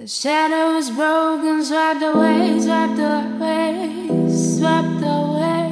The shadow is broken, swept away, swept away, swept away.